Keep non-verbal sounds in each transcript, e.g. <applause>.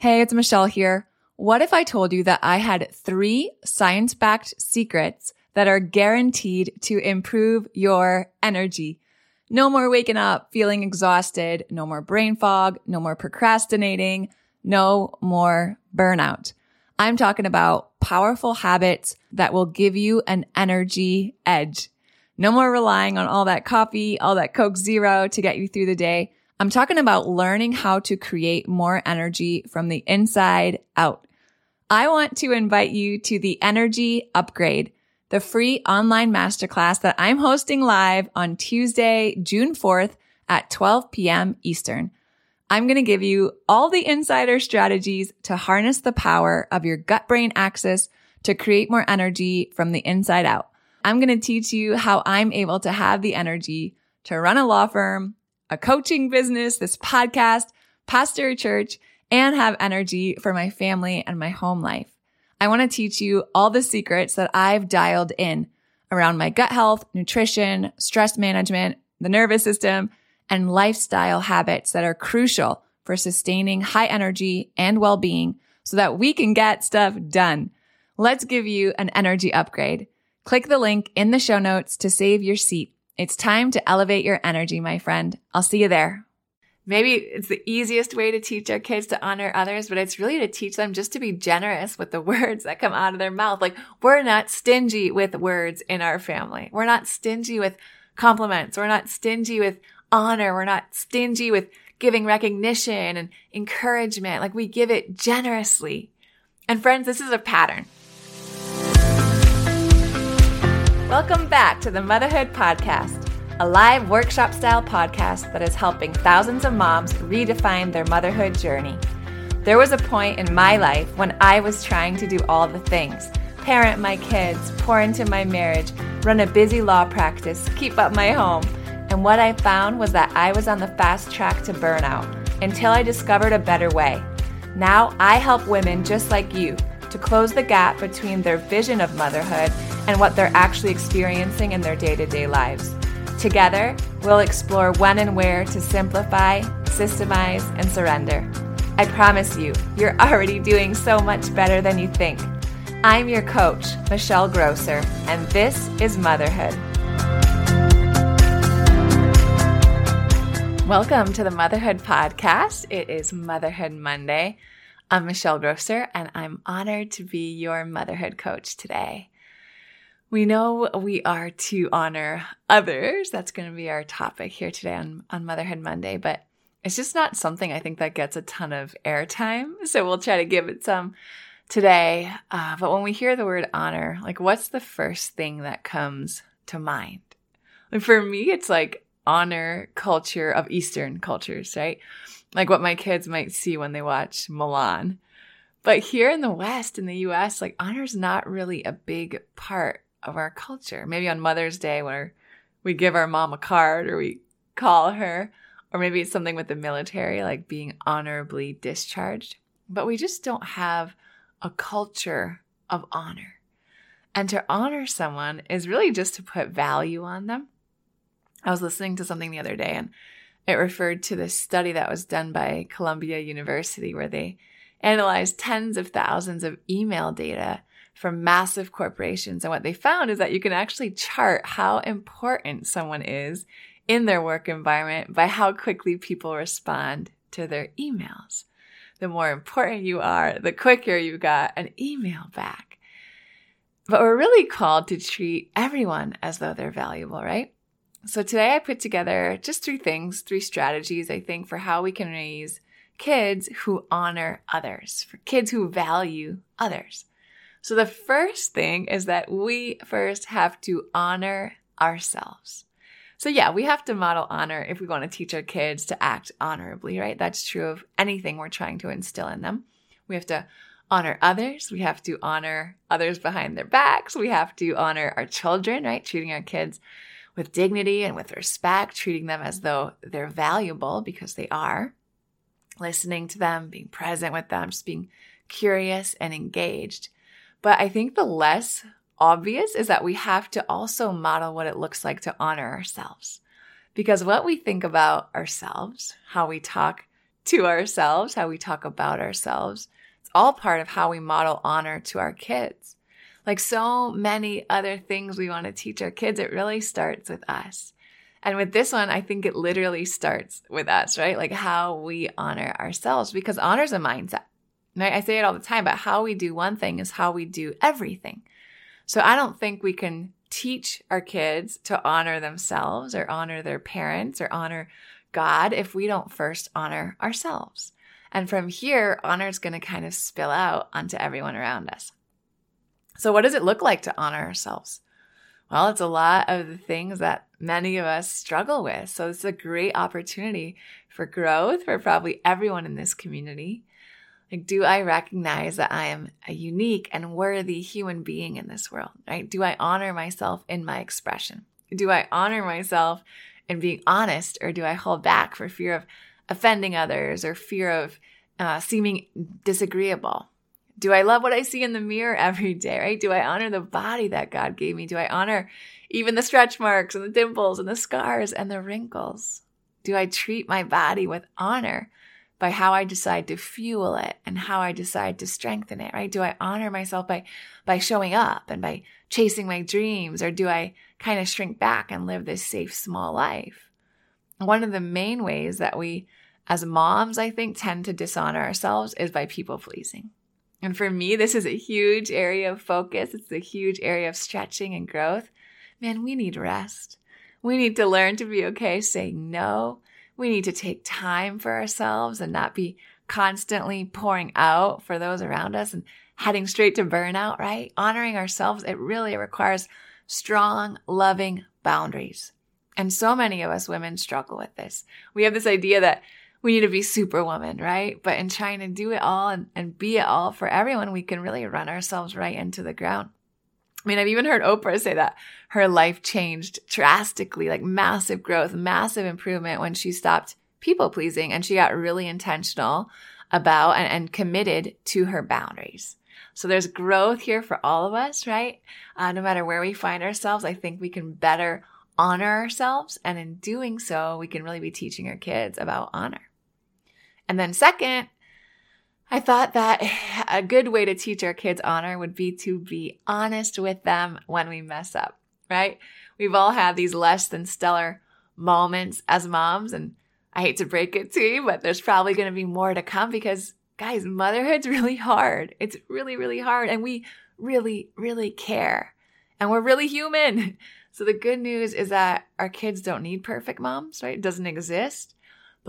Hey, it's Michelle here. What if I told you that I had three science backed secrets that are guaranteed to improve your energy? No more waking up feeling exhausted, no more brain fog, no more procrastinating, no more burnout. I'm talking about powerful habits that will give you an energy edge. No more relying on all that coffee, all that Coke Zero to get you through the day. I'm talking about learning how to create more energy from the inside out. I want to invite you to the Energy Upgrade the free online masterclass that I'm hosting live on Tuesday, June 4th at 12 p.m. Eastern. I'm going to give you all the insider strategies to harness the power of your gut brain axis to create more energy from the inside out. I'm going to teach you how I'm able to have the energy to run a law firm, a coaching business, this podcast, pastor church, and have energy for my family and my home life. I want to teach you all the secrets that I've dialed in around my gut health, nutrition, stress management, the nervous system, and lifestyle habits that are crucial for sustaining high energy and well-being so that we can get stuff done. Let's give you an energy upgrade. Click the link in the show notes to save your seat. It's time to elevate your energy, my friend. I'll see you there. Maybe it's the easiest way to teach our kids to honor others, but it's really to teach them just to be generous with the <laughs> words that come out of their mouth. Like we're not stingy with words in our family. We're not stingy with compliments. We're not stingy with honor. We're not stingy with giving recognition and encouragement. Like we give it generously. And friends, this is a pattern. Welcome back to the Motherhood Podcast a live workshop style podcast that is helping thousands of moms redefine their motherhood journey. There was a point in my life when I was trying to do all the things parent my kids, pour into my marriage, run a busy law practice, keep up my home. And what I found was that I was on the fast track to burnout until I discovered a better way. Now I help women just like you to close the gap between their vision of motherhood and what they're actually experiencing in their day to day lives. Together, we'll explore when and where to simplify, systemize, and surrender. I promise you, you're already doing so much better than you think. I'm your coach, Michelle Grosser, and this is Motherhood. Welcome to the Motherhood Podcast. It is Motherhood Monday. I'm Michelle Grosser, and I'm honored to be your motherhood coach today. We know we are to honor others. That's going to be our topic here today on, on Motherhood Monday, but it's just not something I think that gets a ton of airtime. <laughs> So we'll try to give it some today. Uh, but when we hear the word honor, like what's the first thing that comes to mind? For me, it's like honor culture of Eastern cultures, right? Like what my kids might see when they watch Mulan. But here in the West, in the US, like honor is not really a big part of our culture. Maybe on Mother's Day where we give our mom a card or we call her, or maybe it's something with the military, like being honorably discharged. But we just don't have a culture of honor. And to honor someone is really just to put value on them. I was listening to something the other day and it referred to this study that was done by Columbia University where they analyzed tens of thousands of email data from massive corporations. And what they found is that you can actually chart how important someone is in their work environment by how quickly people respond to their emails. The more important you are, the quicker you got an email back. But we're really called to treat everyone as though they're valuable, right? So today I put together just three things, three strategies, I think, for how we can raise kids who honor others, for kids who value others. So the first thing is that we first have to honor ourselves. So yeah, we have to model honor if we want to teach our kids to act honorably, right? That's true of anything we're trying to instill in them. We have to honor others. We have to honor others behind their backs. We have to honor our children, right? Treating our kids with dignity and with respect, treating them as though they're valuable because they are. Listening to them, being present with them, just being curious and engaged. But I think the less obvious is that we have to also model what it looks like to honor ourselves. Because what we think about ourselves, how we talk to ourselves, how we talk about ourselves. It's all part of how we model honor to our kids. Like so many other things we want to teach our kids, it really starts with us. And with this one, I think it literally starts with us, right? Like how we honor ourselves because honor is a mindset. Right? I say it all the time, but how we do one thing is how we do everything. So I don't think we can teach our kids to honor themselves or honor their parents or honor God if we don't first honor ourselves. And from here, honor is going to kind of spill out onto everyone around us. So, what does it look like to honor ourselves? Well, it's a lot of the things that many of us struggle with. So, it's a great opportunity for growth for probably everyone in this community. Like, do I recognize that I am a unique and worthy human being in this world? Right? Do I honor myself in my expression? Do I honor myself in being honest, or do I hold back for fear of offending others or fear of uh, seeming disagreeable? Do I love what I see in the mirror every day, right? Do I honor the body that God gave me? Do I honor even the stretch marks and the dimples and the scars and the wrinkles? Do I treat my body with honor? by how I decide to fuel it and how I decide to strengthen it, right? Do I honor myself by, by showing up and by chasing my dreams or do I kind of shrink back and live this safe, small life? One of the main ways that we as moms, I think, tend to dishonor ourselves is by people pleasing. And for me, this is a huge area of focus. It's a huge area of stretching and growth. Man, we need rest. We need to learn to be okay saying no we need to take time for ourselves and not be constantly pouring out for those around us and heading straight to burnout, right? Honoring ourselves, it really requires strong, loving boundaries. And so many of us women struggle with this. We have this idea that we need to be superwoman, right? But in trying to do it all and, and be it all for everyone, we can really run ourselves right into the ground. I mean, I've even heard Oprah say that her life changed drastically, like massive growth, massive improvement when she stopped people pleasing and she got really intentional about and, and, committed to her boundaries. So there's growth here for all of us, right? Uh, no matter where we find ourselves, I think we can better honor ourselves. And in doing so, we can really be teaching our kids about honor. And then second, I thought that a good way to teach our kids honor would be to be honest with them when we mess up, right? We've all had these less than stellar moments as moms, and I hate to break it to you, but there's probably going to be more to come because, guys, motherhood's really hard. It's really, really hard, and we really, really care, and we're really human. <laughs> So the good news is that our kids don't need perfect moms, right? It doesn't exist.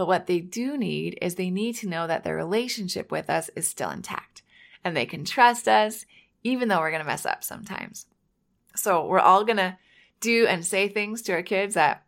But what they do need is they need to know that their relationship with us is still intact and they can trust us, even though we're going to mess up sometimes. So we're all going to do and say things to our kids that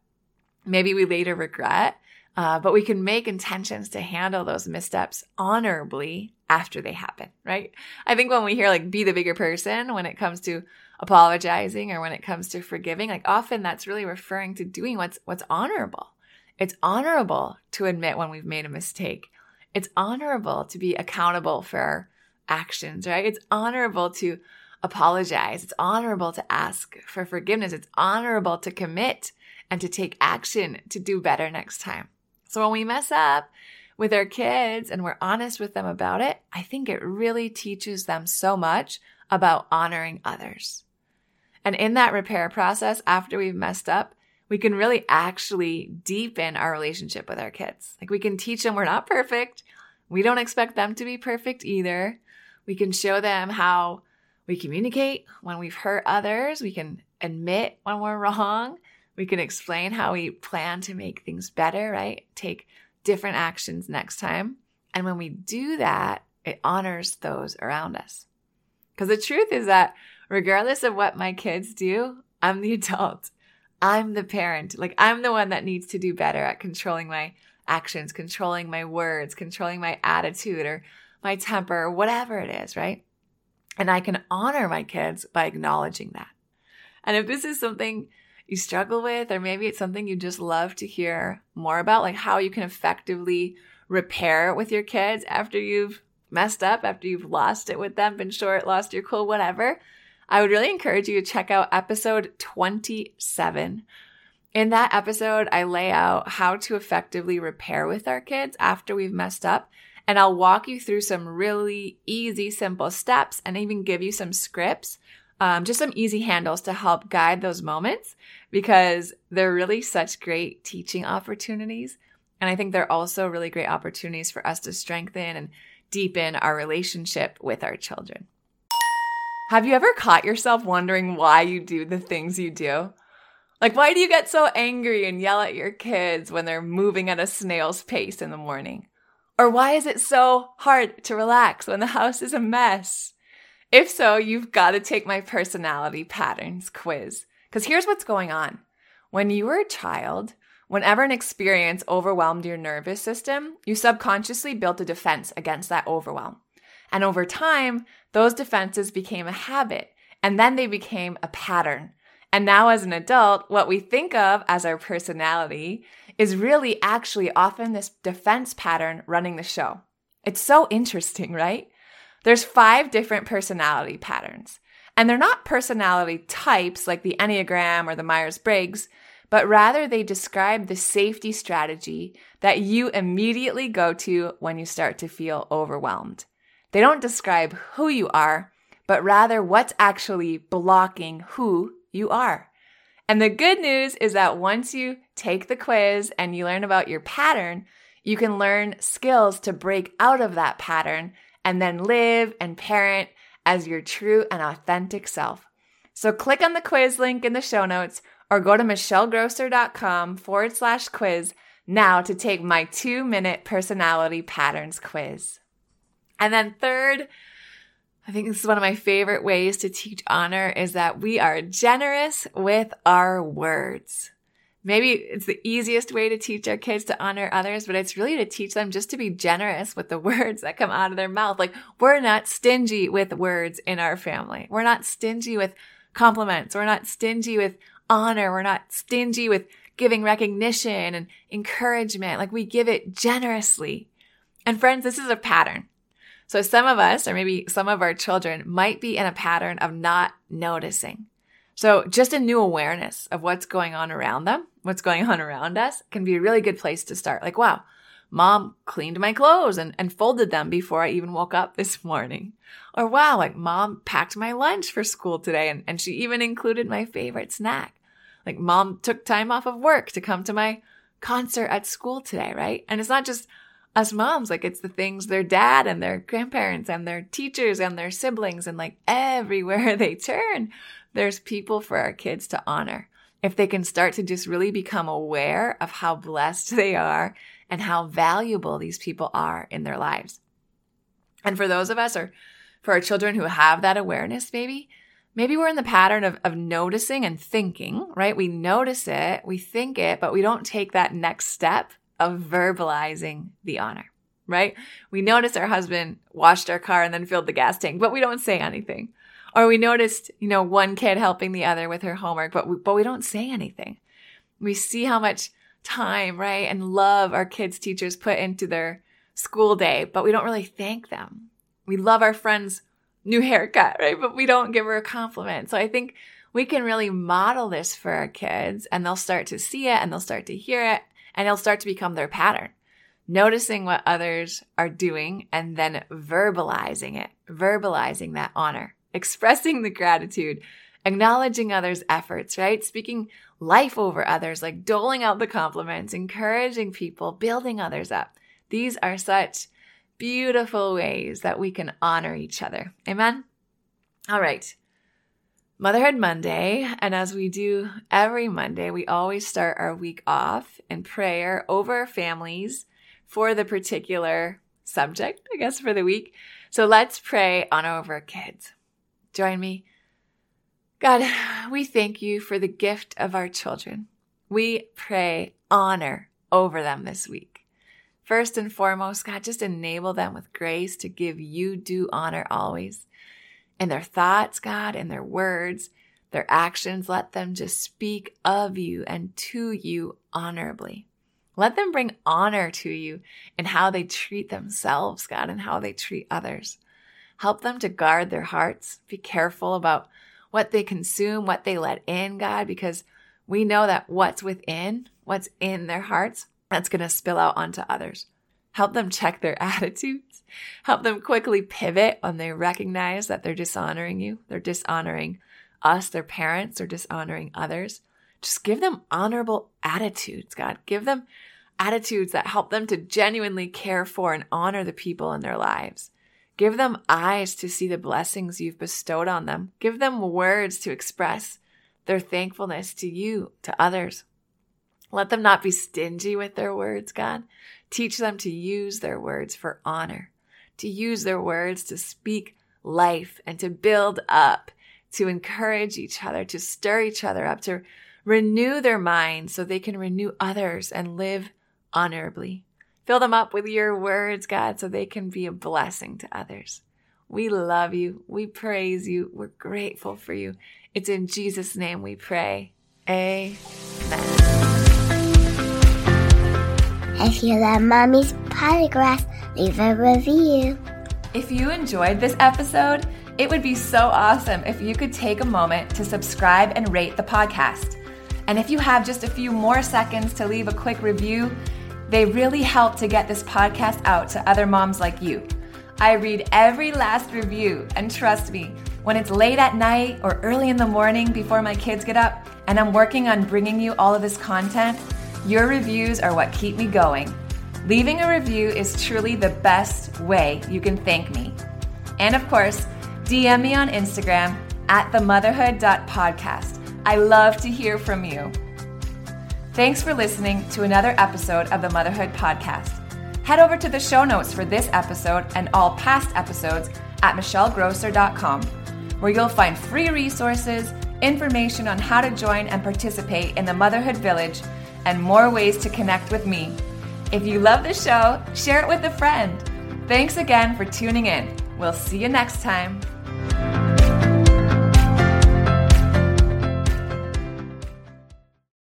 maybe we later regret, uh, but we can make intentions to handle those missteps honorably after they happen, right? I think when we hear like be the bigger person when it comes to apologizing or when it comes to forgiving, like often that's really referring to doing what's what's honorable. It's honorable to admit when we've made a mistake. It's honorable to be accountable for our actions, right? It's honorable to apologize. It's honorable to ask for forgiveness. It's honorable to commit and to take action to do better next time. So when we mess up with our kids and we're honest with them about it, I think it really teaches them so much about honoring others. And in that repair process, after we've messed up, we can really actually deepen our relationship with our kids. Like we can teach them we're not perfect. We don't expect them to be perfect either. We can show them how we communicate when we've hurt others. We can admit when we're wrong. We can explain how we plan to make things better, right? Take different actions next time. And when we do that, it honors those around us. Because the truth is that regardless of what my kids do, I'm the <laughs> adult. I'm the parent. Like I'm the one that needs to do better at controlling my actions, controlling my words, controlling my attitude or my temper or whatever it is, right? And I can honor my kids by acknowledging that. And if this is something you struggle with, or maybe it's something you just love to hear more about, like how you can effectively repair with your kids after you've messed up, after you've lost it with them, been short, lost your cool, whatever, I would really encourage you to check out episode 27. In that episode, I lay out how to effectively repair with our kids after we've messed up. And I'll walk you through some really easy, simple steps and even give you some scripts, um, just some easy handles to help guide those moments because they're really such great teaching opportunities. And I think they're also really great opportunities for us to strengthen and deepen our relationship with our children. Have you ever caught yourself wondering why you do the things you do? Like, why do you get so angry and yell at your kids when they're moving at a snail's pace in the morning? Or why is it so hard to relax when the house is a mess? If so, you've got to take my personality patterns quiz. Because here's what's going on. When you were a child, whenever an experience overwhelmed your nervous system, you subconsciously built a defense against that overwhelm. And over time, those defenses became a habit and then they became a pattern. And now, as an adult, what we think of as our personality is really actually often this defense pattern running the show. It's so interesting, right? There's five different personality patterns. And they're not personality types like the Enneagram or the Myers Briggs, but rather they describe the safety strategy that you immediately go to when you start to feel overwhelmed. They don't describe who you are, but rather what's actually blocking who you are. And the good news is that once you take the quiz and you learn about your pattern, you can learn skills to break out of that pattern and then live and parent as your true and authentic self. So click on the quiz link in the show notes or go to michellegrosser.com forward slash quiz now to take my two minute personality patterns quiz. And then third, I think this is one of my favorite ways to teach honor is that we are generous with our words. Maybe it's the easiest way to teach our kids to honor others, but it's really to teach them just to be generous with the <laughs> words that come out of their mouth. Like we're not stingy with words in our family. We're not stingy with compliments. We're not stingy with honor. We're not stingy with giving recognition and encouragement. Like we give it generously. And friends, this is a pattern. So some of us, or maybe some of our children, might be in a pattern of not noticing. So just a new awareness of what's going on around them, what's going on around us can be a really good place to start. Like, wow, mom cleaned my clothes and, and folded them before I even woke up this morning. Or wow, like mom packed my lunch for school today and, and she even included my favorite snack. Like mom took time off of work to come to my concert at school today, right? And it's not just us moms, like it's the things their dad and their grandparents and their teachers and their siblings and like everywhere <laughs> they turn, there's people for our kids to honor. If they can start to just really become aware of how blessed they are and how valuable these people are in their lives. And for those of us or for our children who have that awareness, maybe, maybe we're in the pattern of, of noticing and thinking, right? We notice it, we think it, but we don't take that next step of verbalizing the honor, right? We notice our husband washed our car and then filled the gas tank, but we don't say anything. Or we noticed, you know, one kid helping the other with her homework, but we, but we don't say anything. We see how much time, right, and love our kids' teachers put into their school day, but we don't really thank them. We love our friend's new haircut, right? But we don't give her a compliment. So I think we can really model this for our kids and they'll start to see it and they'll start to hear it and it'll start to become their pattern. Noticing what others are doing and then verbalizing it, verbalizing that honor, expressing the gratitude, acknowledging others' efforts, right? Speaking life over others, like doling out the compliments, encouraging people, building others up. These are such beautiful ways that we can honor each other. Amen? All right. Motherhood Monday. And as we do every Monday, we always start our week off in prayer over our families for the particular subject, I guess, for the week. So let's pray on over kids. Join me. God, we thank you for the gift of our children. We pray honor over them this week. First and foremost, God, just enable them with grace to give you due honor always in their thoughts, God, and their words, their actions. Let them just speak of you and to you honorably. Let them bring honor to you in how they treat themselves, God, and how they treat others. Help them to guard their hearts. Be careful about what they consume, what they let in, God, because we know that what's within, what's in their hearts, that's going to spill out onto others. Help them check their <laughs> attitudes. Help them quickly pivot when they recognize that they're dishonoring you. They're dishonoring us, their parents, or dishonoring others. Just give them honorable attitudes, God. Give them attitudes that help them to genuinely care for and honor the people in their lives. Give them eyes to see the blessings you've bestowed on them. Give them words to express their thankfulness to you, to others. Let them not be stingy with their words, God. Teach them to use their words for honor, to use their words to speak life and to build up, to encourage each other, to stir each other up, to renew their minds so they can renew others and live honorably. Fill them up with your words, God, so they can be a blessing to others. We love you. We praise you. We're grateful for you. It's in Jesus' name we pray. Amen. If you love Mommy's Podcast, leave a review. If you enjoyed this episode, it would be so awesome if you could take a moment to subscribe and rate the podcast. And if you have just a few more seconds to leave a quick review, they really help to get this podcast out to other moms like you. I read every last review, and trust me, when it's late at night or early in the morning before my kids get up, and I'm working on bringing you all of this content, your reviews are what keep me going. Leaving a review is truly the best way you can thank me. And of course, DM me on Instagram at themotherhood.podcast. I love to hear from you. Thanks for listening to another episode of the Motherhood Podcast. Head over to the show notes for this episode and all past episodes at michellegrosser.com, where you'll find free resources, information on how to join and participate in the Motherhood Village, and more ways to connect with me. If you love the show, share it with a friend. Thanks again for tuning in. We'll see you next time.